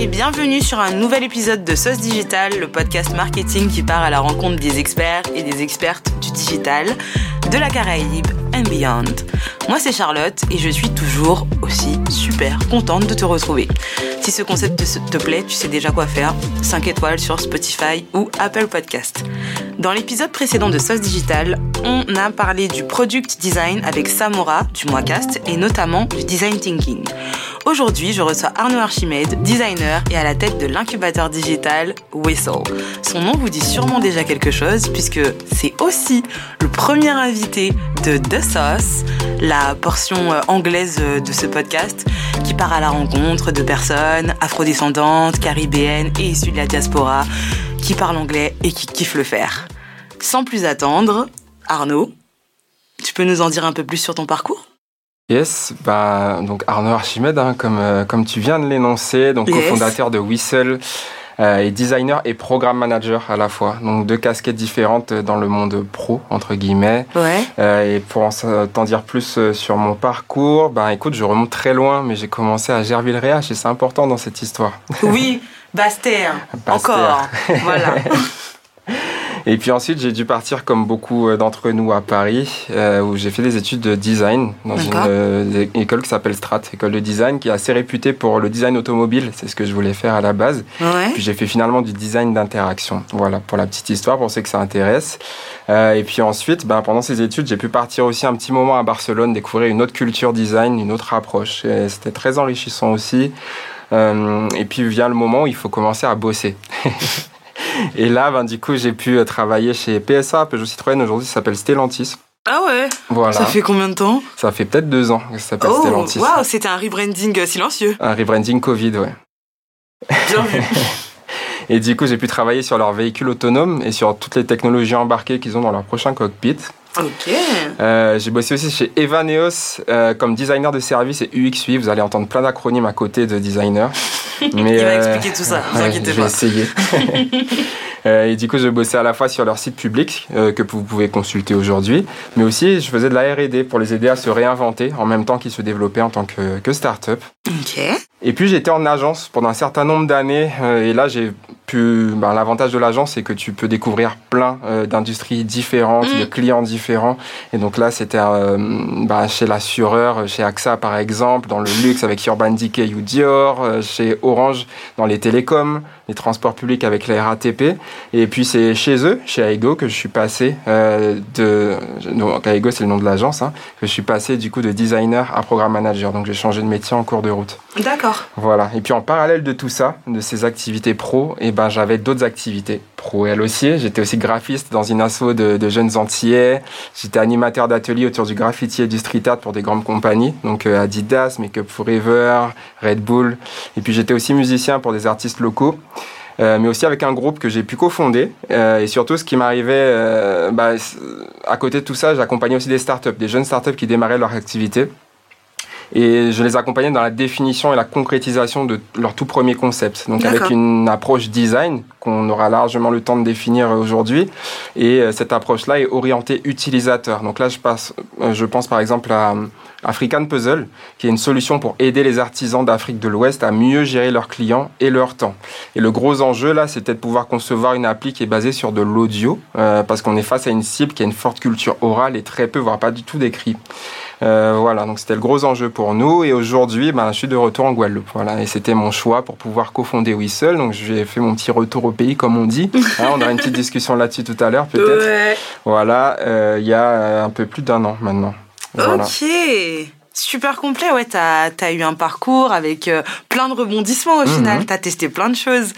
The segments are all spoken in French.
et bienvenue sur un nouvel épisode de Sauce Digital, le podcast marketing qui part à la rencontre des experts et des expertes du digital, de la Caraïbe and beyond. Moi c'est Charlotte et je suis toujours aussi super contente de te retrouver. Si ce concept te, plaît, tu sais déjà quoi faire. 5 étoiles sur Spotify ou Apple Podcast. Dans l'épisode précédent de Sauce Digital, on a parlé du product design avec Samora du Moicast et notamment du design thinking. Aujourd'hui, je reçois Arnaud Archimède, designer et à la tête de l'incubateur digital Whistle. Son nom vous dit sûrement déjà quelque chose puisque c'est aussi le premier invité de The Sauce, la portion euh, anglaise euh, de ce podcast qui part à la rencontre de personnes afrodescendantes, caribéennes et issues de la diaspora qui parlent anglais et qui kiffent le faire. Sans plus attendre, Arnaud, tu peux nous en dire un peu plus sur ton parcours? Yes, bah, donc Arnaud Archimède, hein, comme, euh, comme tu viens de l'énoncer, donc Yes. cofondateur de Whistle euh, et designer et programme manager à la fois. Donc deux casquettes différentes dans le monde pro, entre guillemets. Ouais. Euh, et pour t'en dire plus euh, sur mon parcours, bah écoute, je remonte très loin, mais j'ai commencé à Gerville-Réache et c'est important dans cette histoire. Oui, Bastère. Bastère. Encore. Voilà. Et puis ensuite, j'ai dû partir comme beaucoup euh, d'entre nous à Paris, euh, où j'ai fait des études de design dans une euh, école qui s'appelle Strat, école de design, qui est assez réputée pour le design automobile. C'est ce que je voulais faire à la base. Ouais. Puis j'ai fait finalement du design d'interaction. Voilà, pour la petite histoire, pour ceux que ça intéresse. Euh, et puis ensuite, ben, pendant ces études, j'ai pu partir aussi un petit moment à Barcelone, découvrir une autre culture design, une autre approche. C'était très enrichissant aussi. Et puis vient le moment où il faut commencer à bosser. et là, ben, du coup, j'ai pu euh, travailler chez PSA, Peugeot Citroën, aujourd'hui ça s'appelle Stellantis. Ah ouais Voilà, Ça fait combien de temps? Ça fait peut-être deux ans que ça s'appelle Oh, Stellantis. waouh, c'était un rebranding euh, silencieux. Un rebranding Covid, ouais. Bien vu. Et du coup, j'ai pu travailler sur leurs véhicules autonomes et sur toutes les technologies embarquées qu'ils ont dans leur prochain cockpit. Ok. Euh, j'ai bossé aussi chez Evaneos euh, comme designer de service et UX. Vous allez entendre plein d'acronymes à côté de designer. Mais, Il va euh, expliquer tout ça, vous ouais, inquiétez je vais pas. essayer. Euh, et du coup, je bossais à la fois sur leur site public que vous pouvez consulter aujourd'hui, mais aussi je faisais de la R&D pour les aider à se réinventer en même temps qu'ils se développaient en tant que, que start-up. Ok. Et puis j'étais en agence pendant un certain nombre d'années euh, et là j'ai pu ben, l'avantage de l'agence c'est que tu peux découvrir plein euh, d'industries différentes, Mm. de clients différents et donc là c'était euh, ben, chez l'assureur, chez AXA par exemple, dans le luxe avec Urban Decay ou Dior, euh, chez Orange dans les télécoms, les transports publics avec la RATP et puis c'est chez eux, chez Aigo que je suis passé euh, de donc Aigo c'est le nom de l'agence hein, que je suis passé du coup de designer à programme manager donc j'ai changé de métier en cours de route. D'accord. Voilà. Et puis en parallèle de tout ça, de ces activités pro, et ben j'avais d'autres activités pro elles aussi. J'étais aussi graphiste dans une asso de, de jeunes antillais. J'étais animateur d'ateliers autour du graffiti et du street art pour des grandes compagnies, donc euh, Adidas, Make Up Forever, Red Bull. Et puis j'étais aussi musicien pour des artistes locaux. Euh, mais aussi avec un groupe que j'ai pu cofonder. Euh, et surtout, ce qui m'arrivait, euh, bah, à côté de tout ça, j'accompagnais aussi des startups, des jeunes startups qui démarraient leur activité. Et je les accompagnais dans la définition et la concrétisation de leur tout premier concept. Donc avec une approche design qu'on aura largement le temps de définir aujourd'hui. Et euh, cette approche-là est orientée utilisateur. Donc là, je, passe, euh, je pense par exemple à euh, African Puzzle, qui est une solution pour aider les artisans d'Afrique de l'Ouest à mieux gérer leurs clients et leur temps. Et le gros enjeu là, c'était de pouvoir concevoir une appli qui est basée sur de l'audio, euh, parce qu'on est face à une cible qui a une forte culture orale et très peu, voire pas du tout d'écrit. Euh, voilà, donc c'était le gros enjeu pour nous. Et aujourd'hui, ben, je suis de retour en Guadeloupe. Voilà, et c'était mon choix pour pouvoir cofonder Whistle. Donc j'ai fait mon petit retour au pays, comme on dit. Hein, on aura une petite discussion là-dessus tout à l'heure, peut-être. Ouais. Voilà, euh, il y a euh, un peu plus d'un an maintenant. Voilà. Ok. Super complet, ouais, t'as as eu un parcours avec euh, plein de rebondissements au Mhm. final, t'as testé plein de choses.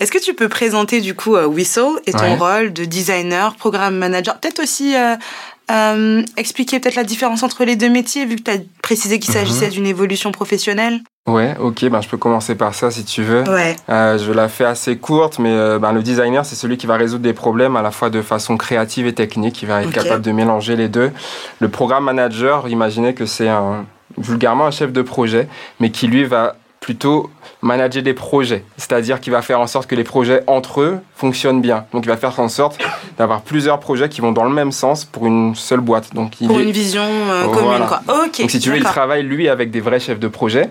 Est-ce que tu peux présenter du coup euh, Whistle et ton Ouais. rôle de designer, programme manager Peut-être aussi euh, euh, expliquer peut-être la différence entre les deux métiers, vu que tu as précisé qu'il Mhm. s'agissait d'une évolution professionnelle. Ouais, ok, ben, je peux commencer par ça si tu veux. Ouais. Euh, je la fais assez courte, mais euh, ben, le designer, c'est celui qui va résoudre des problèmes à la fois de façon créative et technique, qui va être capable de mélanger les deux. Le programme manager, imaginez que c'est un, vulgairement un chef de projet, mais qui lui va plutôt manager des projets, c'est-à-dire qu'il va faire en sorte que les projets entre eux fonctionnent bien. Donc il va faire en sorte d'avoir plusieurs projets qui vont dans le même sens pour une seule boîte. Donc il Pour est- une vision euh, Voilà. commune, quoi. Ok. donc si tu veux, il travaille lui avec des vrais chefs de projet.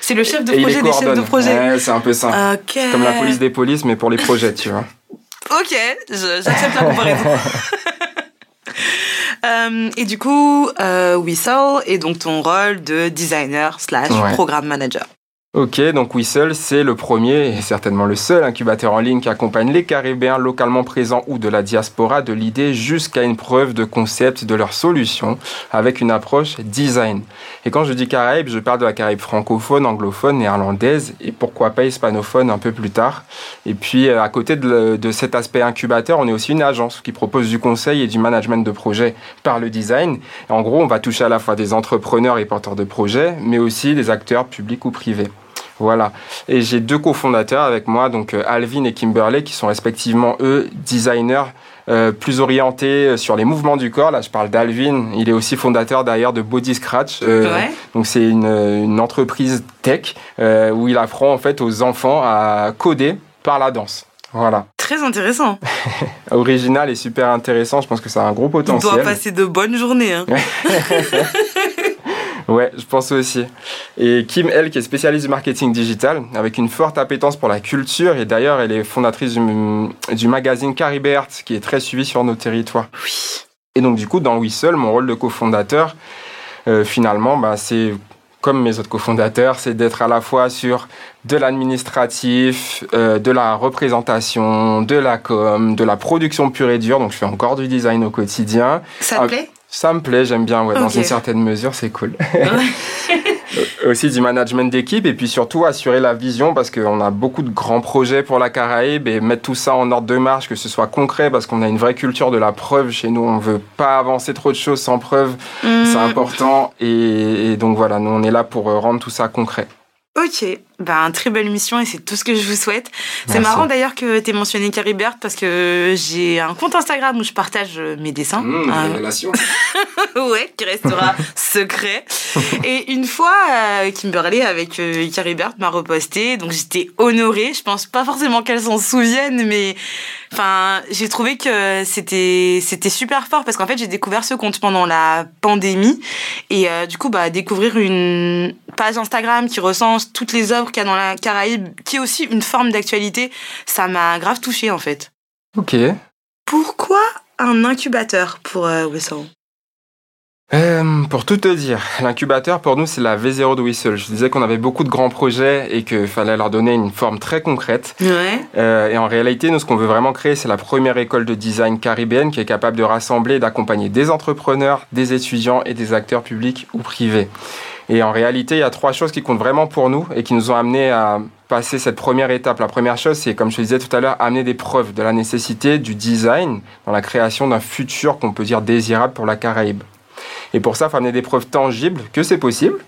C'est le chef de projet des chefs de projet. Ouais, c'est un peu ça. Ok. Comme la police des polices, mais pour les projets, tu vois. Ok, j'accepte la comparaison. Euh, et du coup, euh, Whistle est donc ton rôle de designer slash programme manager. Ok, donc Whistle, c'est le premier et certainement le seul incubateur en ligne qui accompagne les Caribéens localement présents ou de la diaspora de l'idée jusqu'à une preuve de concept de leur solution avec une approche design. Et quand je dis Caraïbes, je parle de la Caraïbe francophone, anglophone, néerlandaise et pourquoi pas hispanophone un peu plus tard. Et puis euh, à côté de, cet aspect incubateur, on est aussi une agence qui propose du conseil et du management de projet par le design. En gros, on va toucher à la fois des entrepreneurs et porteurs de projets, mais aussi des acteurs publics ou privés. Voilà. Et j'ai deux cofondateurs avec moi, donc euh, Alvin et Kimberley, qui sont respectivement eux designers euh, plus orientés euh, sur les mouvements du corps. Là, je parle d'Alvin. Il est aussi fondateur d'ailleurs de Body Scratch. Euh, Ouais. Donc c'est une, une entreprise tech euh, où il apprend en fait aux enfants à coder par la danse. Voilà. Très intéressant. Original et super intéressant. Je pense que ça a un gros On doit potentiel. passer de bonnes journées. Hein. Ouais, je pense aussi. Et Kim, elle, qui est spécialiste du marketing digital, avec une forte appétence pour la culture, et d'ailleurs, elle est fondatrice du, du magazine Caribert, qui est très suivi sur nos territoires. Oui. Et donc, du coup, dans Whistle, mon rôle de cofondateur, euh, finalement, bah, c'est comme mes autres cofondateurs, c'est d'être à la fois sur de l'administratif, euh, de la représentation, de la com, de la production pure et dure. Donc, je fais encore du design au quotidien. Ça te Ah, plaît? Ça me plaît, j'aime bien, ouais, dans une certaine mesure, c'est cool. aussi du management d'équipe et puis surtout assurer la vision parce qu'on a beaucoup de grands projets pour la Caraïbe et mettre tout ça en ordre de marche, que ce soit concret parce qu'on a une vraie culture de la preuve chez nous. On veut pas avancer trop de choses sans preuve, c'est important et, et donc voilà, nous on est là pour rendre tout ça concret. Ok, ben, très belle mission et c'est tout ce que je vous souhaite. C'est marrant d'ailleurs que tu aies mentionné Caribert parce que j'ai un compte Instagram où je partage euh, mes dessins. Mmh, Euh, révélation. ouais, qui restera secret. Et une fois, euh, Kimberly avec euh, Caribert m'a reposté, donc j'étais honorée. Je pense pas forcément qu'elle s'en souvienne, mais enfin, j'ai trouvé que c'était c'était super fort parce qu'en fait j'ai découvert ce compte pendant la pandémie et euh, du coup bah découvrir une page Instagram qui recense toutes les œuvres qu'il y a dans la Caraïbe, qui est aussi une forme d'actualité, ça m'a grave touchée en fait. Ok. Pourquoi un incubateur pour euh, Whistle Euh, pour tout te dire, l'incubateur pour nous c'est la V0 de Whistle. Je disais qu'on avait beaucoup de grands projets et qu'il fallait leur donner une forme très concrète. Ouais. Euh, et en réalité, nous, ce qu'on veut vraiment créer, c'est la première école de design caribéenne qui est capable de rassembler et d'accompagner des entrepreneurs, des étudiants et des acteurs publics ou privés. Et en réalité, il y a trois choses qui comptent vraiment pour nous et qui nous ont amenés à passer cette première étape. La première chose, c'est, comme je te disais tout à l'heure, amener des preuves de la nécessité du design dans la création d'un futur qu'on peut dire désirable pour la Caraïbe. Et pour ça, il faut amener des preuves tangibles que c'est possible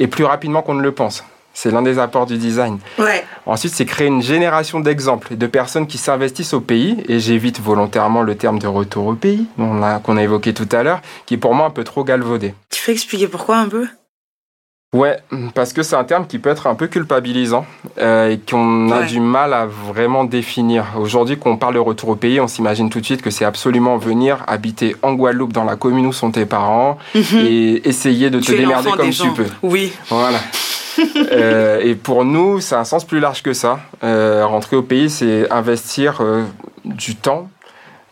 et plus rapidement qu'on ne le pense. C'est l'un des apports du design. Ouais. Ensuite, c'est créer une génération d'exemples et de personnes qui s'investissent au pays, et j'évite volontairement le terme de retour au pays, qu'on a, a évoqué tout à l'heure, qui est pour moi un peu trop galvaudé. Tu peux expliquer pourquoi un peu? Ouais, parce que c'est un terme qui peut être un peu culpabilisant euh, et qu'on a Ouais. du mal à vraiment définir. Aujourd'hui, quand on parle de retour au pays, on s'imagine tout de suite que c'est absolument venir habiter en Guadeloupe, dans la commune où sont tes parents, et essayer de te Tu démerder comme tu peux. Oui. Voilà. Euh, et pour nous, c'est un sens plus large que ça. Euh, rentrer au pays, c'est investir euh, du temps,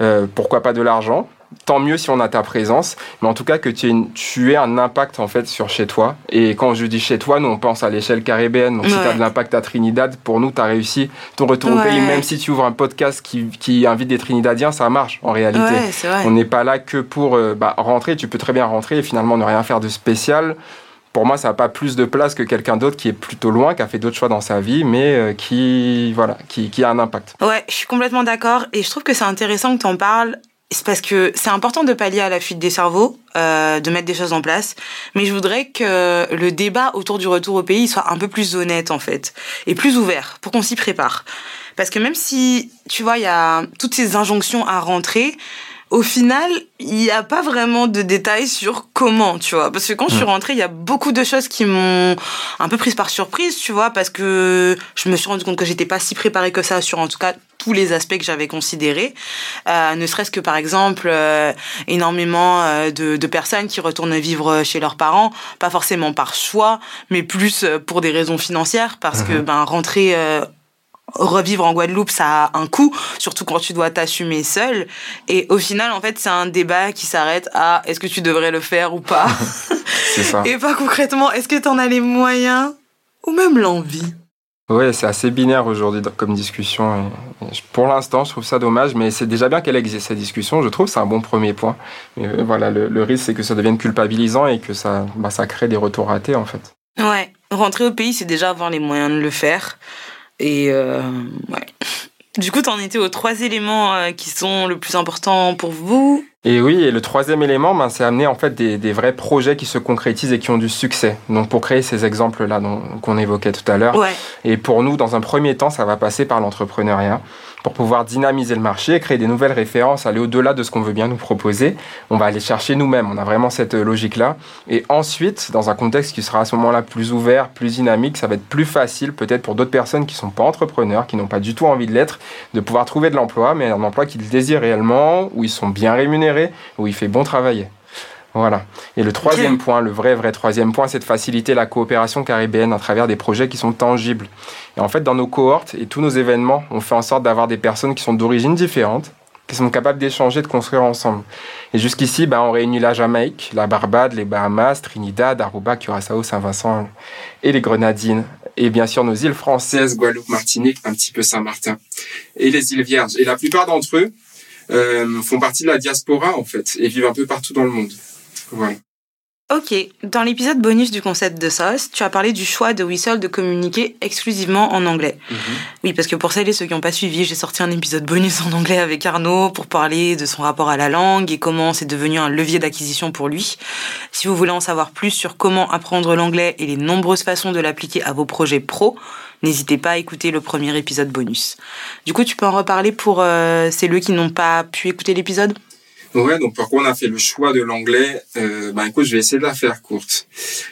euh, pourquoi pas de l'argent. Tant mieux si on a ta présence, mais en tout cas que tu aies, une- tu aies un impact en fait sur chez toi. Et quand je dis chez toi, nous on pense à l'échelle caribéenne. Donc si tu as de l'impact à Trinidad, pour nous tu as réussi ton retour au pays. Même si tu ouvres un podcast qui, qui invite des Trinidadiens, ça marche en réalité. Ouais. On n'est pas là que pour euh, bah, rentrer. Tu peux très bien rentrer et finalement ne rien faire de spécial. Pour moi, ça n'a pas plus de place que quelqu'un d'autre qui est plutôt loin, qui a fait d'autres choix dans sa vie, mais euh, qui, voilà, qui, qui a un impact. Ouais, je suis complètement d'accord et je trouve que c'est intéressant que tu en parles. C'est parce que c'est important de pallier à la fuite des cerveaux, euh, de mettre des choses en place. Mais je voudrais que le débat autour du retour au pays soit un peu plus honnête en fait et plus ouvert pour qu'on s'y prépare. Parce que même si tu vois il y a toutes ces injonctions à rentrer, au final, il n'y a pas vraiment de détails sur comment, tu vois. Parce que quand je suis hmm. rentrée, il y a beaucoup de choses qui m'ont un peu prise par surprise, tu vois, parce que je me suis rendu compte que j'étais pas si préparée que ça sur, en tout cas, tous les aspects que j'avais considérés. Euh, ne serait-ce que, par exemple, euh, énormément euh, de, de, personnes qui retournent vivre chez leurs parents, pas forcément par choix, mais plus pour des raisons financières, parce que, mhm. ben, rentrer revivre en Guadeloupe, ça a un coût, surtout quand tu dois t'assumer seul. Et au final, en fait, c'est un débat qui s'arrête à est-ce que tu devrais le faire ou pas? c'est ça. Et pas concrètement, est-ce que tu en as les moyens ou même l'envie? Oui, c'est assez binaire aujourd'hui comme discussion. pour l'instant, je trouve ça dommage, mais c'est déjà bien qu'elle existe cette discussion. Je trouve que c'est un bon premier point. Mais euh, voilà, le, risque, c'est que ça devienne culpabilisant et que ça, bah, ça crée des retours ratés, en fait. Ouais, rentrer au pays, c'est déjà avoir les moyens de le faire. Et euh, ouais. Du coup, tu en étais aux trois éléments euh, qui sont le plus importants pour vous. Et oui, et le troisième élément, ben, c'est amener en fait des, des, vrais projets qui se concrétisent et qui ont du succès. Donc pour créer ces exemples-là qu'on évoquait tout à l'heure. Ouais. Et pour nous, dans un premier temps, ça va passer par l'entrepreneuriat pour pouvoir dynamiser le marché, créer des nouvelles références, aller au-delà de ce qu'on veut bien nous proposer. On va aller chercher nous-mêmes. On a vraiment cette euh, logique-là. Et ensuite, dans un contexte qui sera à ce moment-là plus ouvert, plus dynamique, ça va être plus facile peut-être pour d'autres personnes qui sont pas entrepreneurs, qui n'ont pas du tout envie de l'être, de pouvoir trouver de l'emploi, mais un emploi qu'ils désirent réellement, où ils sont bien rémunérés, où il fait bon travailler. Voilà. Et le troisième point, le vrai, vrai troisième point, c'est de faciliter la coopération caribéenne à travers des projets qui sont tangibles. Et en fait, dans nos cohortes et tous nos événements, on fait en sorte d'avoir des personnes qui sont d'origines différentes, qui sont capables d'échanger, de construire ensemble. Et jusqu'ici, ben, on réunit la Jamaïque, la Barbade, les Bahamas, Trinidad, Aruba, Curaçao, Saint-Vincent et les Grenadines. Et bien sûr, nos îles françaises, Guadeloupe, Martinique, un petit peu Saint-Martin. Et les îles Vierges. Et la plupart d'entre eux euh, font partie de la diaspora, en fait, et vivent un peu partout dans le monde. Ok, dans l'épisode bonus du concept de sauce, tu as parlé du choix de Whistle de communiquer exclusivement en anglais. Mhm. Oui, parce que pour celles et ceux qui n'ont pas suivi, j'ai sorti un épisode bonus en anglais avec Arnaud pour parler de son rapport à la langue et comment c'est devenu un levier d'acquisition pour lui. Si vous voulez en savoir plus sur comment apprendre l'anglais et les nombreuses façons de l'appliquer à vos projets pro, n'hésitez pas à écouter le premier épisode bonus. Du coup, tu peux en reparler pour euh, celles qui n'ont pas pu écouter l'épisode? Ouais, donc pourquoi on a fait le choix de l'anglais euh, Ben écoute, je vais essayer de la faire courte.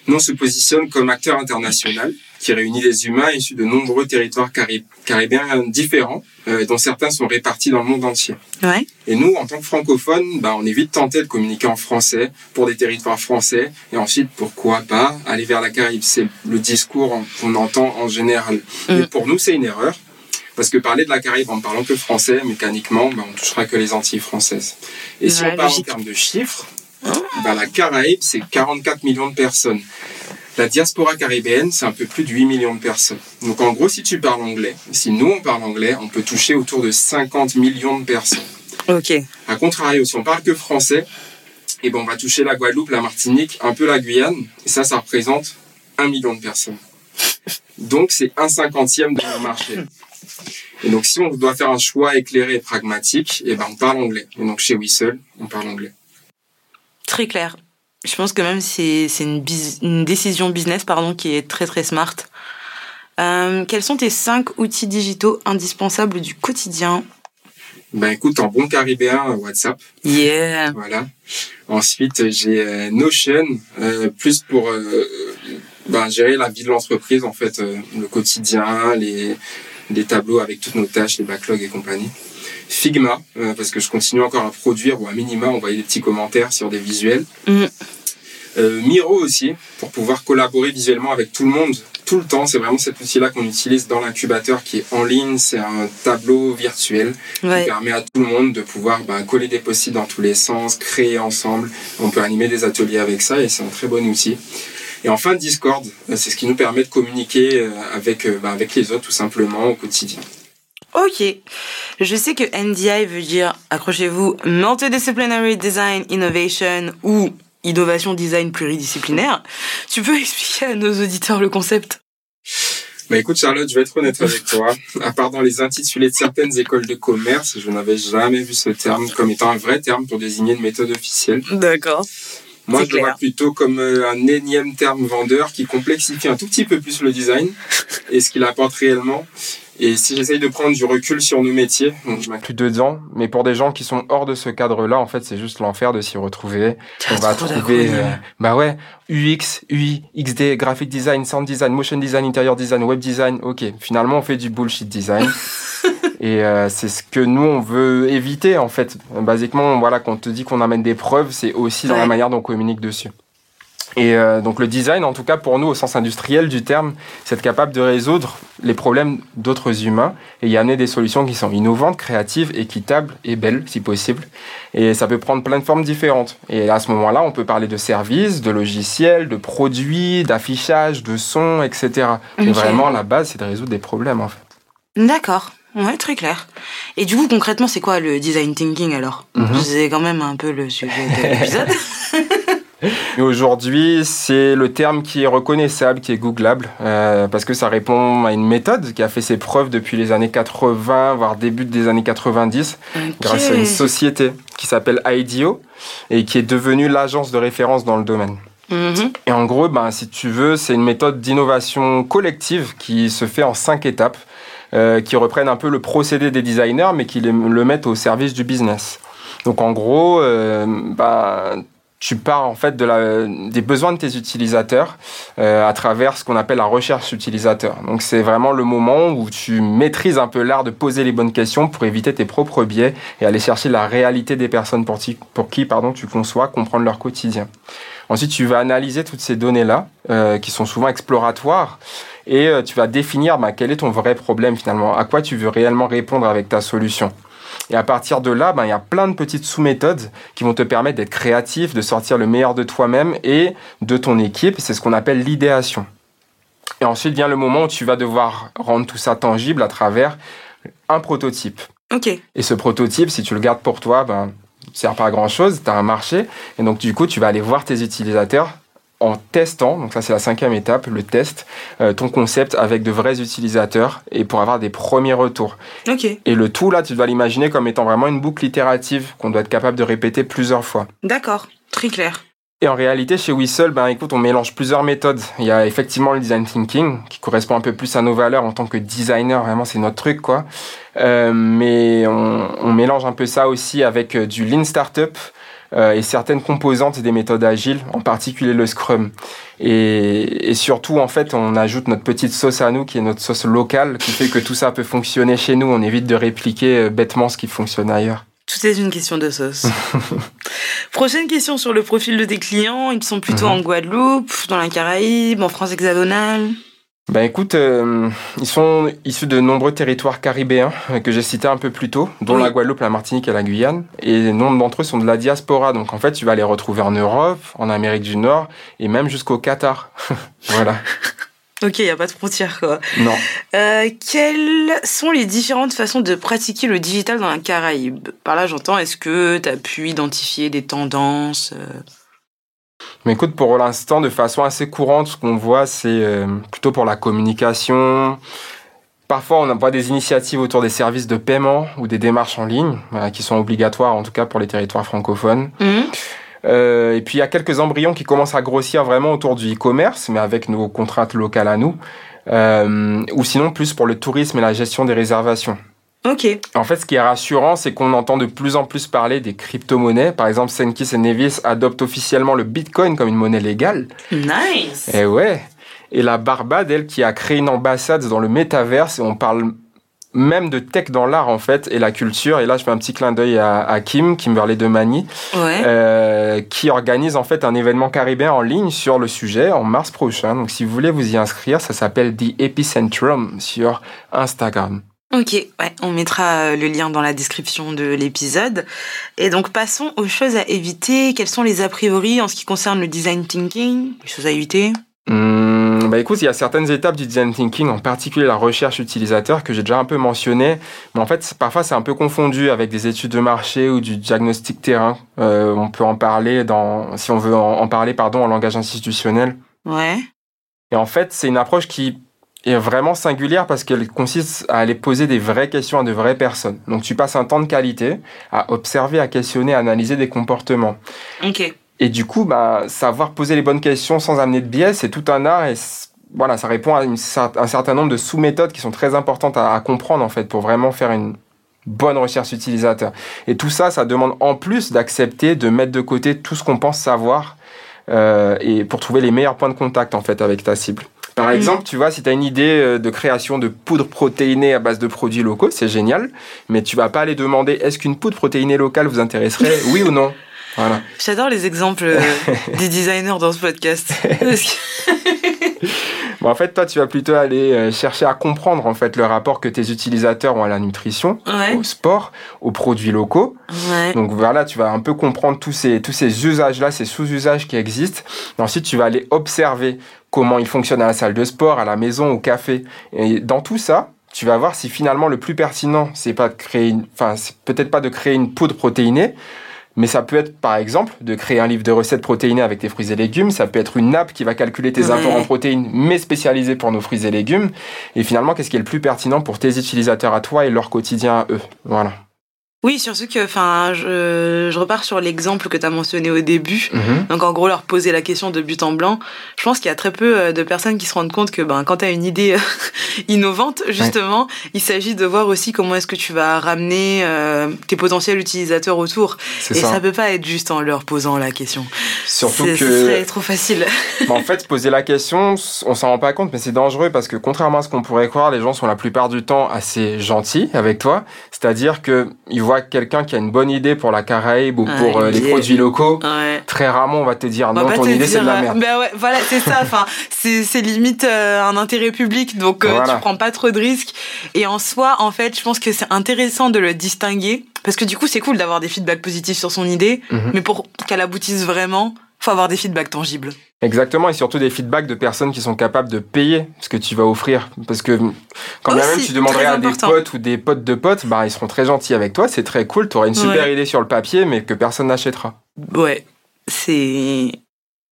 Nous, on se positionne comme acteur international qui réunit des humains issus de nombreux territoires caribéens différents, euh, dont certains sont répartis dans le monde entier. Ouais. Et nous, en tant que francophones, ben, on est vite tenté de communiquer en français pour des territoires français, et ensuite, pourquoi pas aller vers la Caraïbe C'est le discours qu'on entend en général. Mais mm. pour nous, c'est une erreur parce que parler de la Caraïbe en ne parlant que français, mécaniquement, ben, on touchera que les Antilles françaises. Et si on parle en termes de chiffres, ben, la Caraïbe, c'est 44 millions de personnes. La diaspora caribéenne, c'est un peu plus de 8 millions de personnes. Donc en gros, si tu parles anglais, si nous on parle anglais, on peut toucher autour de 50 millions de personnes. Ok. A contrario, si on parle que français, et eh ben on va toucher la Guadeloupe, la Martinique, un peu la Guyane, et ça, ça représente 1 million de personnes. Donc c'est un cinquantième de notre marché. Et donc, si on doit faire un choix éclairé et pragmatique, eh ben, on parle anglais. Et donc, chez Whistle, on parle anglais. Très clair. Je pense que même c'est une, une, décision business pardon, qui est très très smart. Euh, quels sont tes cinq outils digitaux indispensables du quotidien? Ben écoute, en bon caribéen, WhatsApp. Yeah. Voilà. Ensuite, j'ai euh, Notion, euh, plus pour ben, gérer la vie de l'entreprise, en fait, le quotidien, les, des tableaux avec toutes nos tâches, les backlogs et compagnie. Figma, euh, parce que je continue encore à produire ou à minima envoyer des petits commentaires sur des visuels. Mm. Euh, Miro aussi, pour pouvoir collaborer visuellement avec tout le monde tout le temps. C'est vraiment cet outil-là qu'on utilise dans l'incubateur qui est en ligne. C'est un tableau virtuel qui permet à tout le monde de pouvoir bah, coller des post dans tous les sens, créer ensemble. On peut animer des ateliers avec ça et c'est un très bon outil. Et enfin, Discord, c'est ce qui nous permet de communiquer euh, avec, euh, bah, avec les autres tout simplement au quotidien. Ok. Je sais que NDI veut dire, accrochez-vous, Multidisciplinary Design Innovation ou innovation design pluridisciplinaire. Tu peux expliquer à nos auditeurs le concept? Bah écoute Charlotte, je vais être honnête avec toi. À part dans les intitulés de certaines écoles de commerce, je n'avais jamais vu ce terme comme étant un vrai terme pour désigner une méthode officielle. D'accord. Moi, je le vois plutôt comme euh, un énième terme vendeur qui complexifie un tout petit peu plus le design et ce qu'il apporte réellement. Et si j'essaye de prendre du recul sur nos métiers, donc je m'inclus dedans, mais pour des gens qui sont hors de ce cadre-là, en fait, c'est juste l'enfer de s'y retrouver. On va trouver, euh, bah ouais, UX, UI, XD, graphic design, sound design, motion design, interior design, web design. Ok, finalement, on fait du bullshit design. Et euh, c'est ce que nous, on veut éviter, en fait. Basiquement, voilà, quand on te dit qu'on amène des preuves, c'est aussi dans la manière dont on communique dessus. Et euh, donc le design, en tout cas pour nous au sens industriel du terme, c'est être capable de résoudre les problèmes d'autres humains et y amener des solutions qui sont innovantes, créatives, équitables et belles si possible. Et ça peut prendre plein de formes différentes. Et à ce moment-là, on peut parler de services, de logiciels, de produits, d'affichage, de sons, etc. Mais vraiment, la base, c'est de résoudre des problèmes en fait. D'accord. Ouais, très clair. Et du coup, concrètement, c'est quoi le design thinking alors mhm. C'est quand même un peu le sujet de l'épisode. Aujourd'hui, c'est le terme qui est reconnaissable, qui est googlable, euh, parce que ça répond à une méthode qui a fait ses preuves depuis les années 80, voire début des années 90, grâce à une société qui s'appelle IDEO et qui est devenue l'agence de référence dans le domaine. Mhm. Et en gros, ben, si tu veux, c'est une méthode d'innovation collective qui se fait en cinq étapes, euh, qui reprennent un peu le procédé des designers, mais qui le mettent au service du business. Donc en gros, euh, ben, tu pars en fait de la, des besoins de tes utilisateurs euh, à travers ce qu'on appelle la recherche utilisateur. Donc c'est vraiment le moment où tu maîtrises un peu l'art de poser les bonnes questions pour éviter tes propres biais et aller chercher la réalité des personnes pour, pour qui pardon, tu conçois, comprendre leur quotidien. Ensuite, tu vas analyser toutes ces données-là, euh, qui sont souvent exploratoires, et euh, tu vas définir bah, quel est ton vrai problème finalement, à quoi tu veux réellement répondre avec ta solution. Et à partir de là, ben, il y a plein de petites sous-méthodes qui vont te permettre d'être créatif, de sortir le meilleur de toi-même et de ton équipe. C'est ce qu'on appelle l'idéation. Et ensuite vient le moment où tu vas devoir rendre tout ça tangible à travers un prototype. Ok. Et ce prototype, si tu le gardes pour toi, ben, sert pas à grand chose, tu as un marché, et donc du coup, tu vas aller voir tes utilisateurs, en testant, donc ça c'est la cinquième étape, le test, euh, ton concept avec de vrais utilisateurs et pour avoir des premiers retours. Et le tout là, tu dois l'imaginer comme étant vraiment une boucle itérative qu'on doit être capable de répéter plusieurs fois. D'accord, très clair. Et en réalité, chez Whistle, ben écoute, on mélange plusieurs méthodes. Il y a effectivement le design thinking qui correspond un peu plus à nos valeurs en tant que designer. Vraiment, c'est notre truc, quoi. Euh, mais on, on, mélange un peu ça aussi avec euh, du lean startup, et certaines composantes des méthodes agiles, en particulier le Scrum. Et, et, surtout, en fait, on ajoute notre petite sauce à nous, qui est notre sauce locale, qui fait que tout ça peut fonctionner chez nous. On évite de répliquer euh, bêtement ce qui fonctionne ailleurs. Tout est une question de sauce. Prochaine question sur le profil de tes clients. Ils sont plutôt mhm. en Guadeloupe, dans la Caraïbe, en France hexagonale ben écoute, euh, ils sont issus de nombreux territoires caribéens euh, que j'ai cités un peu plus tôt, dont la Guadeloupe, la Martinique et la Guyane. Et nombre d'entre eux sont de la diaspora. Donc en fait, tu vas les retrouver en Europe, en Amérique du Nord et même jusqu'au Qatar. voilà. Ok, il n'y a pas de frontières quoi. Non. Euh, quelles sont les différentes façons de pratiquer le digital dans la Caraïbe? Par là, j'entends, est-ce que tu as pu identifier des tendances mais écoute, pour l'instant, de façon assez courante, ce qu'on voit, c'est euh, plutôt pour la communication. Parfois, on voit des initiatives autour des services de paiement ou des démarches en ligne, euh, qui sont obligatoires, en tout cas pour les territoires francophones. Mhm. Euh, et puis, il y a quelques embryons qui commencent à grossir vraiment autour du e-commerce, mais avec nos contraintes locales à nous. ou sinon, plus pour le tourisme et la gestion des réservations. En fait, ce qui est rassurant, c'est qu'on entend de plus en plus parler des crypto-monnaies. Par exemple, Senkis et Nevis adoptent officiellement le Bitcoin comme une monnaie légale. Nice. Et ouais. Et la Barbade, elle, qui a créé une ambassade dans le métaverse, et on parle même de tech dans l'art en fait et la culture. Et là, je fais un petit clin d'œil à, Kim, Kimberley de Mani, euh, qui organise en fait un événement caribéen en ligne sur le sujet en mars prochain. Donc, si vous voulez vous y inscrire, ça s'appelle The Epicentrum sur Instagram. Ok, ouais, on mettra euh, le lien dans la description de l'épisode. Et donc passons aux choses à éviter. Quels sont les a priori en ce qui concerne le design thinking? Les choses à éviter? Mmh, bah écoute, il y a certaines étapes du design thinking, en particulier la recherche utilisateur que j'ai déjà un peu mentionné, mais en fait parfois c'est un peu confondu avec des études de marché ou du diagnostic terrain. Euh, on peut en parler dans, si on veut en, en parler pardon en langage institutionnel. Ouais. Et en fait c'est une approche qui est vraiment singulière parce qu'elle consiste à aller poser des vraies questions à de vraies personnes. Donc tu passes un temps de qualité à observer, à questionner, à analyser des comportements. Ok. Et du coup, bah, savoir poser les bonnes questions sans amener de biais, c'est tout un art et voilà, ça répond à une, un certain nombre de sous-méthodes qui sont très importantes à, à, comprendre en fait pour vraiment faire une bonne recherche utilisateur. Et tout ça, ça demande en plus d'accepter de mettre de côté tout ce qu'on pense savoir euh, et pour trouver les meilleurs points de contact en fait avec ta cible. Par exemple, tu vois, si tu as une idée euh, de création de poudre protéinée à base de produits locaux, c'est génial, mais tu vas pas aller demander est-ce qu'une poudre protéinée locale vous intéresserait, oui ou non? Voilà. J'adore les exemples euh, des designers dans ce podcast. bon, en fait, toi, tu vas plutôt aller euh, chercher à comprendre en fait le rapport que tes utilisateurs ont à la nutrition, au sport, aux produits locaux. Ouais. Donc voilà, tu vas un peu comprendre tous ces tous ces usages-là, ces sous-usages qui existent. Et ensuite, tu vas aller observer comment ils fonctionnent à la salle de sport, à la maison, au café. Et dans tout ça, tu vas voir si finalement le plus pertinent, c'est pas de créer, une, enfin, c'est peut-être pas de créer une poudre protéinée, mais ça peut être, par exemple, de créer un livre de recettes protéinées avec tes fruits et légumes. Ça peut être une app qui va calculer tes apports en protéines, mais spécialisée pour nos fruits et légumes. Et finalement, qu'est-ce qui est le plus pertinent pour tes utilisateurs à toi et leur quotidien à eux? Voilà. Oui, surtout que, enfin, je, je, repars sur l'exemple que tu as mentionné au début. Mhm. Donc, en gros, leur poser la question de but en blanc. Je pense qu'il y a très peu euh, de personnes qui se rendent compte que, ben, quand tu as une idée euh, innovante, justement, ouais. il s'agit de voir aussi comment est-ce que tu vas ramener euh, tes potentiels utilisateurs autour. Et ça. ça peut pas être juste en leur posant la question. Surtout que. Ce serait trop facile. en fait, poser la question, on s'en rend pas compte, mais c'est dangereux parce que, contrairement à ce qu'on pourrait croire, les gens sont la plupart du temps assez gentils avec toi. C'est-à-dire qu'ils voient quelqu'un qui a une bonne idée pour la Caraïbe ou ouais, pour euh, les produits locaux, ouais. très rarement on va te dire on non, ton idée c'est de la merde. Ben ouais, voilà, c'est ça. Enfin, c'est limite euh, un intérêt public, donc euh, Voilà. tu prends pas trop de risques. Et en soi, en fait, je pense que c'est intéressant de le distinguer parce que du coup, c'est cool d'avoir des feedbacks positifs sur son idée, Mhm. mais pour qu'elle aboutisse vraiment, faut avoir des feedbacks tangibles. Exactement, et surtout des feedbacks de personnes qui sont capables de payer ce que tu vas offrir. Parce que quand bien même tu demanderais à des potes ou des potes de potes, bah, ils seront très gentils avec toi, c'est très cool, tu auras une super Ouais. idée sur le papier, mais que personne n'achètera. Ouais, c'est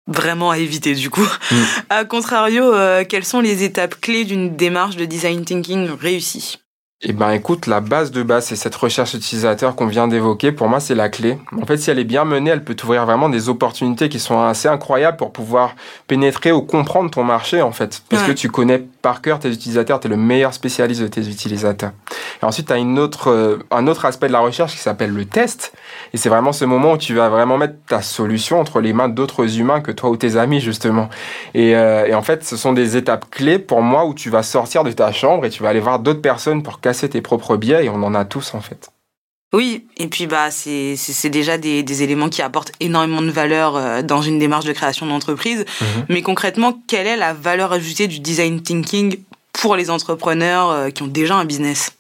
vraiment à éviter du coup. Mm. A contrario, euh, quelles sont les étapes clés d'une démarche de design thinking réussie? Eh ben écoute, la base de base, c'est cette recherche utilisateur qu'on vient d'évoquer. Pour moi, c'est la clé. En fait, si elle est bien menée, elle peut t'ouvrir vraiment des opportunités qui sont assez incroyables pour pouvoir pénétrer ou comprendre ton marché, en fait. Parce Ouais. que tu connais par cœur tes utilisateurs, tu es le meilleur spécialiste de tes utilisateurs. Et ensuite, tu as une autre, euh, un autre aspect de la recherche qui s'appelle le test. Et c'est vraiment ce moment où tu vas vraiment mettre ta solution entre les mains d'autres humains que toi ou tes amis, justement. Et, euh, et en fait, ce sont des étapes clés pour moi où tu vas sortir de ta chambre et tu vas aller voir d'autres personnes pour casser tes propres biais et on en a tous en fait. Oui, et puis bah c'est c'est déjà des, des éléments qui apportent énormément de valeur euh, dans une démarche de création d'entreprise. Mais concrètement, quelle est la valeur ajoutée du design thinking pour les entrepreneurs euh, qui ont déjà un business?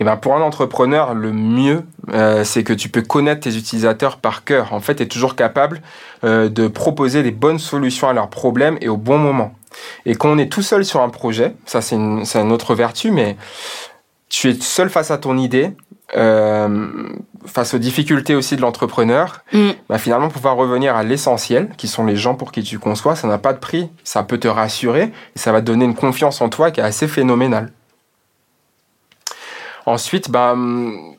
Et ben pour un entrepreneur, le mieux, euh, c'est que tu peux connaître tes utilisateurs par cœur. En fait, tu es toujours capable euh, de proposer des bonnes solutions à leurs problèmes et au bon moment. Et quand on est tout seul sur un projet, ça c'est une, c'est une autre vertu, mais tu es seul face à ton idée, euh, face aux difficultés aussi de l'entrepreneur, Mm. bah finalement pouvoir revenir à l'essentiel, qui sont les gens pour qui tu conçois, ça n'a pas de prix, ça peut te rassurer, et ça va te donner une confiance en toi qui est assez phénoménale. Ensuite, bah, hum,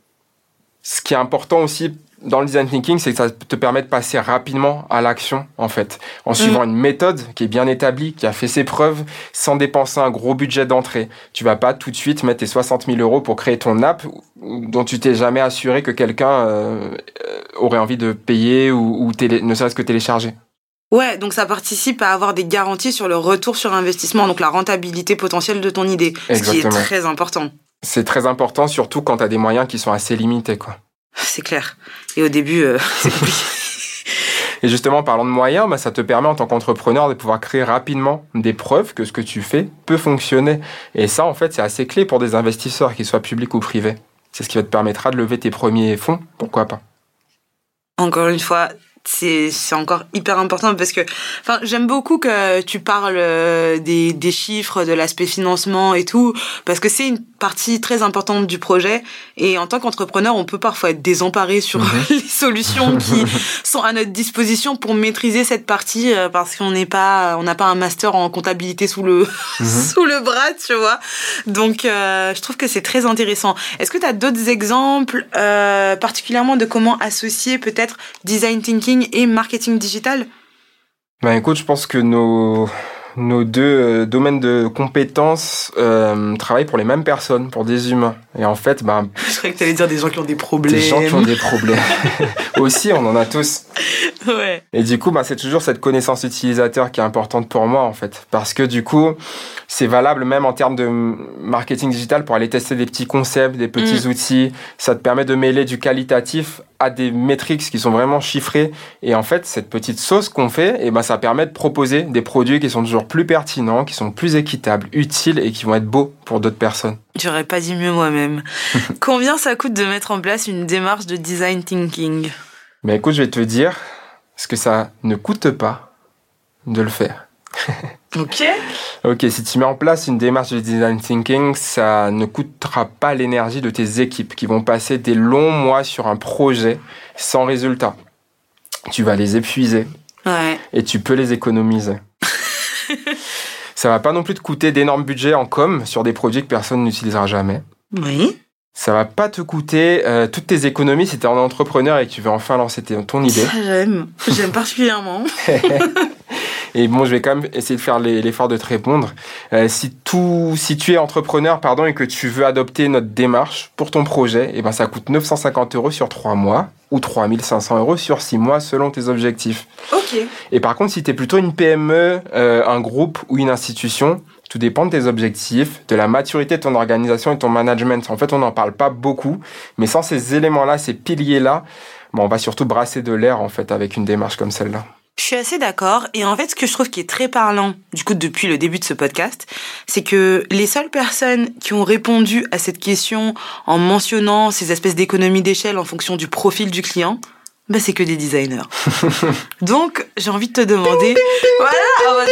ce qui est important aussi dans le design thinking, c'est que ça te permet de passer rapidement à l'action, en fait, en suivant une méthode qui est bien établie, qui a fait ses preuves, sans dépenser un gros budget d'entrée. Tu vas pas tout de suite mettre tes 60 000 euros pour créer ton app dont tu t'es jamais assuré que quelqu'un euh, euh, aurait envie de payer ou, ou télé- ne serait-ce que télécharger. Ouais, donc ça participe à avoir des garanties sur le retour sur investissement, donc la rentabilité potentielle de ton idée, ce qui est très important. C'est très important, surtout quand tu as des moyens qui sont assez limités, quoi. C'est clair. Et au début, euh, c'est compliqué. Et justement, parlant de moyens, bah, ça te permet en tant qu'entrepreneur de pouvoir créer rapidement des preuves que ce que tu fais peut fonctionner. Et ça, en fait, c'est assez clé pour des investisseurs, qu'ils soient publics ou privés. C'est ce qui va te permettra de lever tes premiers fonds, pourquoi pas. encore une fois, c'est c'est encore hyper important parce que enfin j'aime beaucoup que tu parles euh, des, des chiffres de l'aspect financement et tout parce que c'est une partie très importante du projet. Et en tant qu'entrepreneur on peut parfois être désemparé sur les solutions qui sont à notre disposition pour maîtriser cette partie euh, parce qu'on n'est pas on n'a pas un master en comptabilité sous le sous le bras tu vois. Donc euh, je trouve que c'est très intéressant. Est-ce que tu as d'autres exemples euh, particulièrement de comment associer peut-être design thinking et marketing digital Ben écoute, je pense que nos, deux euh, domaines de compétences euh, travaillent pour les mêmes personnes, pour des humains. Et en fait, bah, Je croyais que t'allais dire des gens qui ont des problèmes. des gens qui ont des problèmes. Aussi, on en a tous. Ouais. Et du coup, bah, c'est toujours cette connaissance utilisateur qui est importante pour moi, en fait. Parce que du coup, c'est valable même en termes de marketing digital pour aller tester des petits concepts, des petits outils. Ça te permet de mêler du qualitatif à des métriques qui sont vraiment chiffrées. Et en fait, cette petite sauce qu'on fait, eh ben, ça permet de proposer des produits qui sont toujours plus pertinents, qui sont plus équitables, utiles et qui vont être beaux pour d'autres personnes. J'aurais pas dit mieux moi-même. Combien ça coûte de mettre en place une démarche de design thinking? Mais écoute, je vais te dire ce que ça ne coûte pas de le faire. Ok. Ok, si tu mets en place une démarche de design thinking, ça ne coûtera pas l'énergie de tes équipes qui vont passer des longs mois sur un projet sans résultat. Tu vas les épuiser Ouais. et tu peux les économiser. ça va pas non plus te coûter d'énormes budgets en com sur des produits que personne n'utilisera jamais. Oui. Ça va pas te coûter euh, toutes tes économies si tu es un entrepreneur et que tu veux enfin lancer ton idée. J'aime. J'aime particulièrement. Et bon, je vais quand même essayer de faire l'effort de te répondre. Euh, si tout, si tu es entrepreneur, pardon, et que tu veux adopter notre démarche pour ton projet, eh ben, ça coûte 950 euros sur 3 mois ou 3500 euros sur 6 mois selon tes objectifs. Ok. Et par contre, si tu es plutôt une PME, euh, un groupe ou une institution, tout dépend de tes objectifs, de la maturité de ton organisation et de ton management. En fait, on n'en parle pas beaucoup, mais sans ces éléments-là, ces piliers-là, bon, on va surtout brasser de l'air, en fait, avec une démarche comme celle-là. Je suis assez d'accord. Et en fait, ce que je trouve qui est très parlant, du coup, depuis le début de ce podcast, c'est que les seules personnes qui ont répondu à cette question en mentionnant ces espèces d'économies d'échelle en fonction du profil du client, bah, c'est que des designers. Donc, j'ai envie de te demander, voilà, ah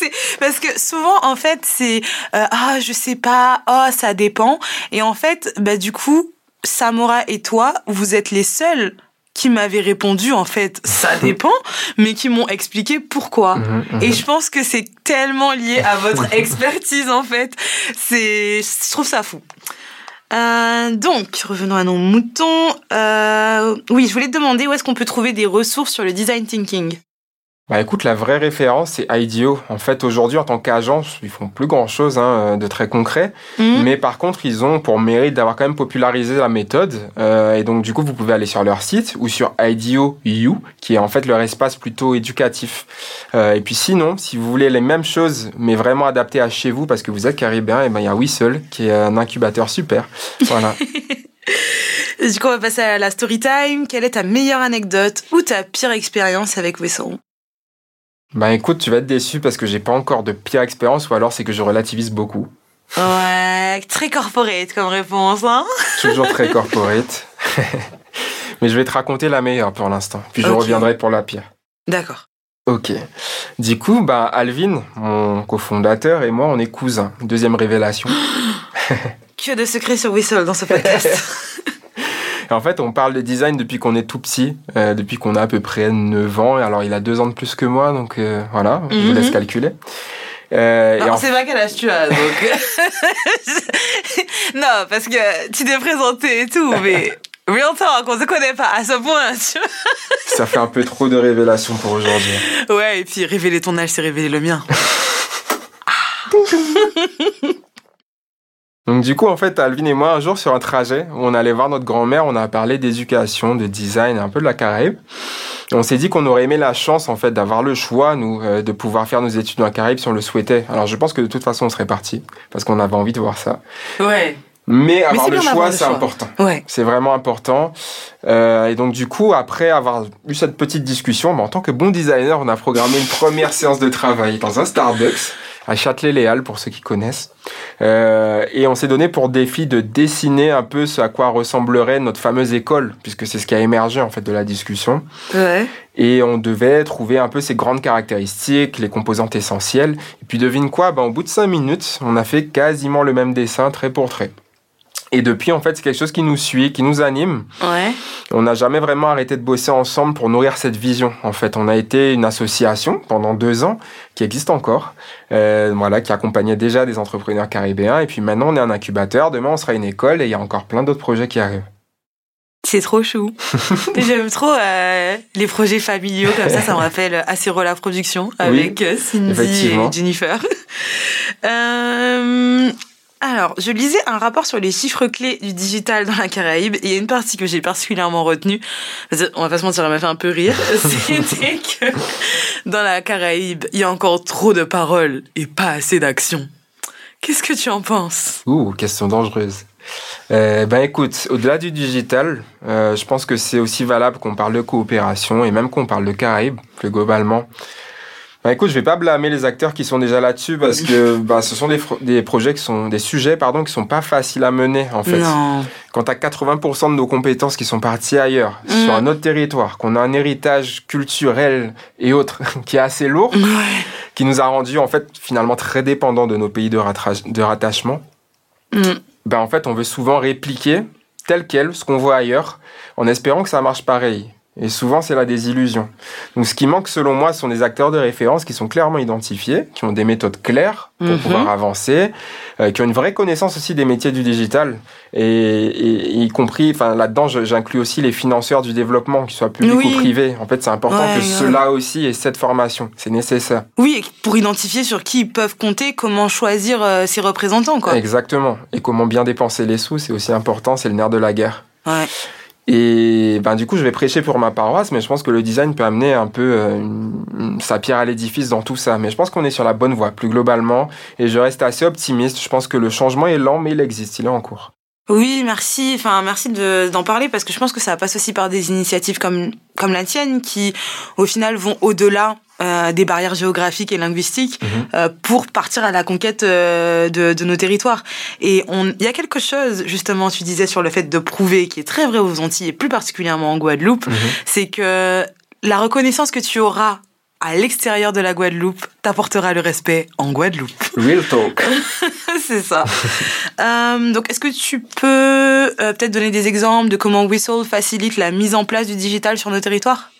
parce que souvent, en fait, c'est euh, ah, je sais pas, oh, ça dépend. Et en fait, bah, du coup, Samora et toi, vous êtes les seuls qui m'avaient répondu en fait ça dépend mais qui m'ont expliqué pourquoi. Mhm, mhm. et je pense que c'est tellement lié à votre expertise en fait. C'est je trouve ça fou. Euh, donc revenons à nos moutons. Euh, oui je voulais te demander où est-ce qu'on peut trouver des ressources sur le design thinking? Bah écoute, la vraie référence, c'est IDEO. En fait, aujourd'hui, en tant qu'agence, ils font plus grand-chose hein, de très concret. Mhm. Mais par contre, ils ont pour mérite d'avoir quand même popularisé la méthode. Euh, et donc, du coup, vous pouvez aller sur leur site ou sur IDEO U, qui est en fait leur espace plutôt éducatif. Euh, et puis sinon, si vous voulez les mêmes choses, mais vraiment adaptées à chez vous, parce que vous êtes caribéen, et ben il y a Whistle, qui est un incubateur super. Voilà. du coup on va passer à la story time quelle est ta meilleure anecdote ou ta pire expérience avec Wesson bah écoute, tu vas être déçu parce que j'ai pas encore de pire expérience, ou alors c'est que je relativise beaucoup. ouais très corporate comme réponse hein Toujours très corporate. Mais je vais te raconter la meilleure pour l'instant. Puis je reviendrai pour la pire. d'accord Ok. Du coup, bah, Alvin, mon cofondateur, et moi, on est cousins. Deuxième révélation. que de secrets sur Whistle dans ce podcast Et en fait, on parle de design depuis qu'on est tout petit, euh, depuis qu'on a à peu près 9 ans. Alors, il a deux ans de plus que moi, donc euh, voilà, je vous Mhm. laisse calculer. Euh, Non, en c'est pas quel âge tu as, donc. non, parce que tu t'es présenté et tout, mais real talk, on se connaît pas à ce point, tu ça fait un peu trop de révélations pour aujourd'hui. vois. Ouais, et puis révéler ton âge, c'est révéler le mien. Donc du coup, en fait, Alvin et moi, un jour sur un trajet, où on allait voir notre grand-mère, on a parlé d'éducation, de design, un peu de la Caraïbe. On s'est dit qu'on aurait aimé la chance, en fait, d'avoir le choix, nous, euh, de pouvoir faire nos études dans la Caraïbe si on le souhaitait. Alors je pense que de toute façon, on serait parti, parce qu'on avait envie de voir ça. Ouais. Mais avoir le choix, c'est important. Ouais. C'est vraiment important. Euh, et donc du coup, après avoir eu cette petite discussion, bah, en tant que bon designer, on a programmé une première séance de travail dans un Starbucks à Châtelet-Les Halles, pour ceux qui connaissent. Euh, et on s'est donné pour défi de dessiner un peu ce à quoi ressemblerait notre fameuse école, puisque c'est ce qui a émergé en fait de la discussion. Ouais. Et on devait trouver un peu ses grandes caractéristiques, les composantes essentielles. Et puis devine quoi, bah, au bout de cinq minutes, on a fait quasiment le même dessin, trait pour trait. Et depuis, en fait, c'est quelque chose qui nous suit, qui nous anime. Ouais. On n'a jamais vraiment arrêté de bosser ensemble pour nourrir cette vision. En fait, on a été une association pendant deux ans qui existe encore, euh, voilà, qui accompagnait déjà des entrepreneurs caribéens. Et puis maintenant, on est un incubateur. Demain, on sera une école et il y a encore plein d'autres projets qui arrivent. C'est trop chou. J'aime trop euh, les projets familiaux comme ça, ça me rappelle Acero la production avec euh, Cindy et Jennifer. euh, alors, je lisais un rapport sur les chiffres clés du digital dans la Caraïbe et il y a une partie que j'ai particulièrement retenue. On va pas se mentir, elle m'a fait un peu rire. C'était que dans la Caraïbe, il y a encore trop de paroles et pas assez d'action. Qu'est-ce que tu en penses? Ouh, question dangereuse. Euh, ben écoute, au-delà du digital, euh, je pense que c'est aussi valable qu'on parle de coopération et même qu'on parle de Caraïbes plus globalement. Ben écoute, je vais pas blâmer les acteurs qui sont déjà là-dessus parce que ben, ce sont des, des, projets qui sont des sujets pardon qui sont pas faciles à mener en fait. Non. Quand tu as 80% de nos compétences qui sont parties ailleurs, mm. sur un autre territoire, qu'on a un héritage culturel et autres qui est assez lourd, ouais. qui nous a rendu en fait finalement très dépendants de nos pays de, de rattachement. Mm ben en fait, on veut souvent répliquer tel quel ce qu'on voit ailleurs, en espérant que ça marche pareil. Et souvent, c'est la désillusion. Donc, ce qui manque, selon moi, sont des acteurs de référence qui sont clairement identifiés, qui ont des méthodes claires pour Mhm. pouvoir avancer, euh, qui ont une vraie connaissance aussi des métiers du digital. Et, et- y compris, enfin, là-dedans, j'inclus aussi les financeurs du développement, qu'ils soient publics Oui. ou privés. En fait, c'est important Ouais, que ouais. ceux-là aussi aient cette formation. C'est nécessaire. Oui, pour identifier sur qui ils peuvent compter, comment choisir euh, ses représentants, quoi. Exactement. Et comment bien dépenser les sous, c'est aussi important, c'est le nerf de la guerre. Ouais. Et ben du coup, je vais prêcher pour ma paroisse, mais je pense que le design peut amener un peu euh, sa pierre à l'édifice dans tout ça. Mais je pense qu'on est sur la bonne voie, plus globalement, et je reste assez optimiste. Je pense que le changement est lent, mais il existe, il est en cours. Oui, merci. Enfin, merci de- d'en parler parce que je pense que ça passe aussi par des initiatives comme comme la tienne qui, au final, vont au-delà euh, des barrières géographiques et linguistiques Mhm. euh, pour partir à la conquête euh, de, de nos territoires. Et il y a quelque chose justement, tu disais sur le fait de prouver, qui est très vrai aux Antilles et plus particulièrement en Guadeloupe, Mhm. c'est que la reconnaissance que tu auras à l'extérieur de la Guadeloupe t'apportera le respect en Guadeloupe. Real talk. c'est ça. Euh, donc, est-ce que tu peux euh, peut-être donner des exemples de comment Whistle facilite la mise en place du digital sur nos territoires?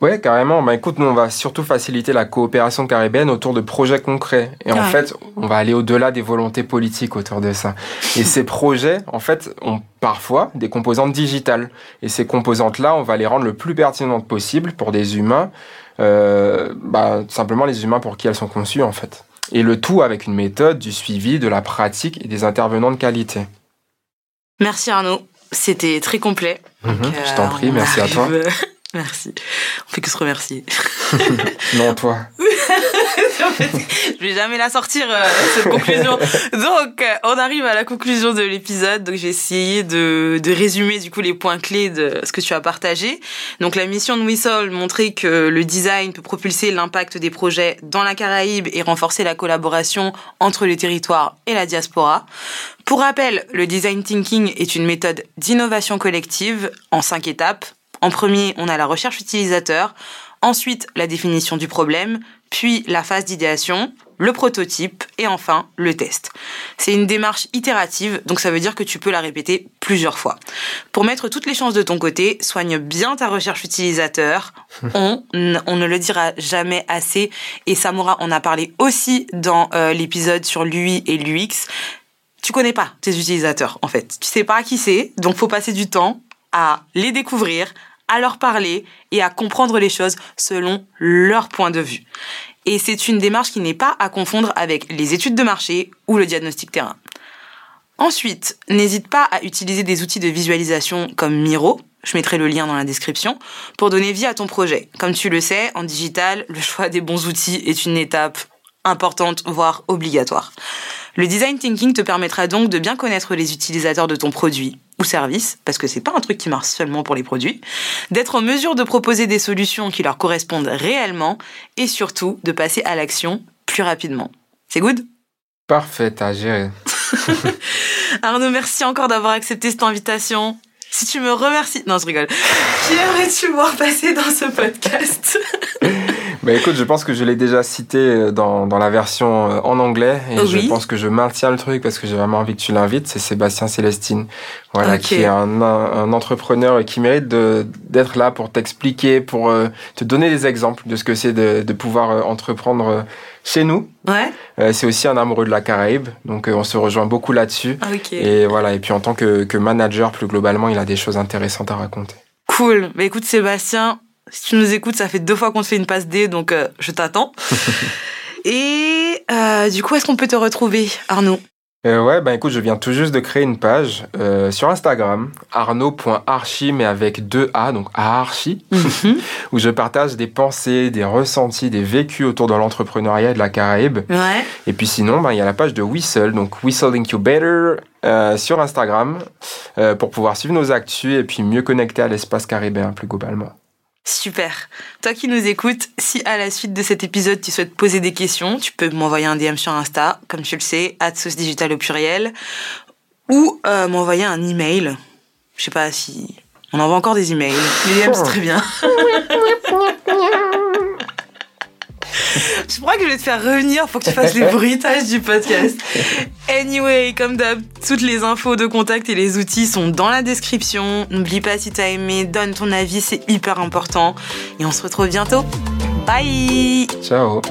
Ouais, carrément. Bah écoute, nous on va surtout faciliter la coopération caribéenne autour de projets concrets. Et en fait, on va aller au-delà des volontés politiques autour de ça. Et ces projets, en fait, ont parfois des composantes digitales. Et ces composantes-là, on va les rendre le plus pertinentes possible pour des humains, euh, bah, simplement les humains pour qui elles sont conçues, en fait. Et le tout avec une méthode, du suivi, de la pratique et des intervenants de qualité. Merci Arnaud, c'était très complet. Mhm, Donc, je euh, t'en prie, on merci à toi. Merci. On fait que se remercier. Non, toi. je vais jamais la sortir euh, cette conclusion. Donc, euh, on arrive à la conclusion de l'épisode. Donc, j'ai essayé de, de résumer du coup les points clés de ce que tu as partagé. Donc, la mission de Whistle montrer que le design peut propulser l'impact des projets dans la Caraïbe et renforcer la collaboration entre les territoires et la diaspora. Pour rappel, le design thinking est une méthode d'innovation collective en cinq étapes. En premier, on a la recherche utilisateur, ensuite la définition du problème, puis la phase d'idéation, le prototype et enfin le test. C'est une démarche itérative, donc ça veut dire que tu peux la répéter plusieurs fois. Pour mettre toutes les chances de ton côté, soigne bien ta recherche utilisateur. On, on ne le dira jamais assez et Samora en a parlé aussi dans euh, l'épisode sur l'UI et l'UX. Tu connais pas tes utilisateurs en fait. Tu sais pas qui c'est, donc faut passer du temps à les découvrir, à leur parler et à comprendre les choses selon leur point de vue. Et c'est une démarche qui n'est pas à confondre avec les études de marché ou le diagnostic terrain. Ensuite, n'hésite pas à utiliser des outils de visualisation comme Miro, je mettrai le lien dans la description, pour donner vie à ton projet. Comme tu le sais, en digital, le choix des bons outils est une étape importante, voire obligatoire. Le design thinking te permettra donc de bien connaître les utilisateurs de ton produit ou service, parce que c'est pas un truc qui marche seulement pour les produits, d'être en mesure de proposer des solutions qui leur correspondent réellement et surtout de passer à l'action plus rapidement. C'est good? Parfait, à gérer. Arnaud, merci encore d'avoir accepté cette invitation. Si tu me remercies... Non, je rigole. Qui aimerais-tu voir passer dans ce podcast? Bah écoute, je pense que je l'ai déjà cité euh, dans, dans la version euh, en anglais et Oui. je pense que je maintiens le truc parce que j'ai vraiment envie que tu l'invites. C'est Sébastien Célestine, voilà, qui est un, un entrepreneur qui mérite d'être là pour t'expliquer, pour euh, te donner des exemples de ce que c'est de, de pouvoir entreprendre chez nous. Ouais. Euh, c'est aussi un amoureux de la Caraïbe, donc euh, on se rejoint beaucoup là-dessus. Ah, Ok. Et voilà, et puis en tant que, que manager, plus globalement, il a des choses intéressantes à raconter. Cool. Bah écoute Sébastien, si tu nous écoutes, ça fait deux fois qu'on te fait une passe D, donc euh, je t'attends. Et euh, du coup, est-ce qu'on peut te retrouver, Arnaud? Euh, ouais, ben écoute, je viens tout juste de créer une page euh, sur Instagram, arnaud.archi, mais avec deux A, donc archi, Mhm. où je partage des pensées, des ressentis, des vécus autour de l'entrepreneuriat et de la Caraïbe. Ouais. Et puis sinon, ben, il y a la page de Whistle, donc Whistle Incubator, euh, sur Instagram, euh, pour pouvoir suivre nos actus et puis mieux connecter à l'espace caribéen plus globalement. Super. Toi qui nous écoutes, si à la suite de cet épisode tu souhaites poser des questions, tu peux m'envoyer un DM sur Insta, comme tu le sais, digital au pluriel, ou euh, m'envoyer un email. Je sais pas si on envoie encore des emails. Les DM c'est très bien. Je crois que je vais te faire revenir pour que tu fasses les bruitages du podcast. Anyway, comme d'hab, toutes les infos de contact et les outils sont dans la description. N'oublie pas si t'as aimé, donne ton avis, c'est hyper important. Et on se retrouve bientôt. Bye Ciao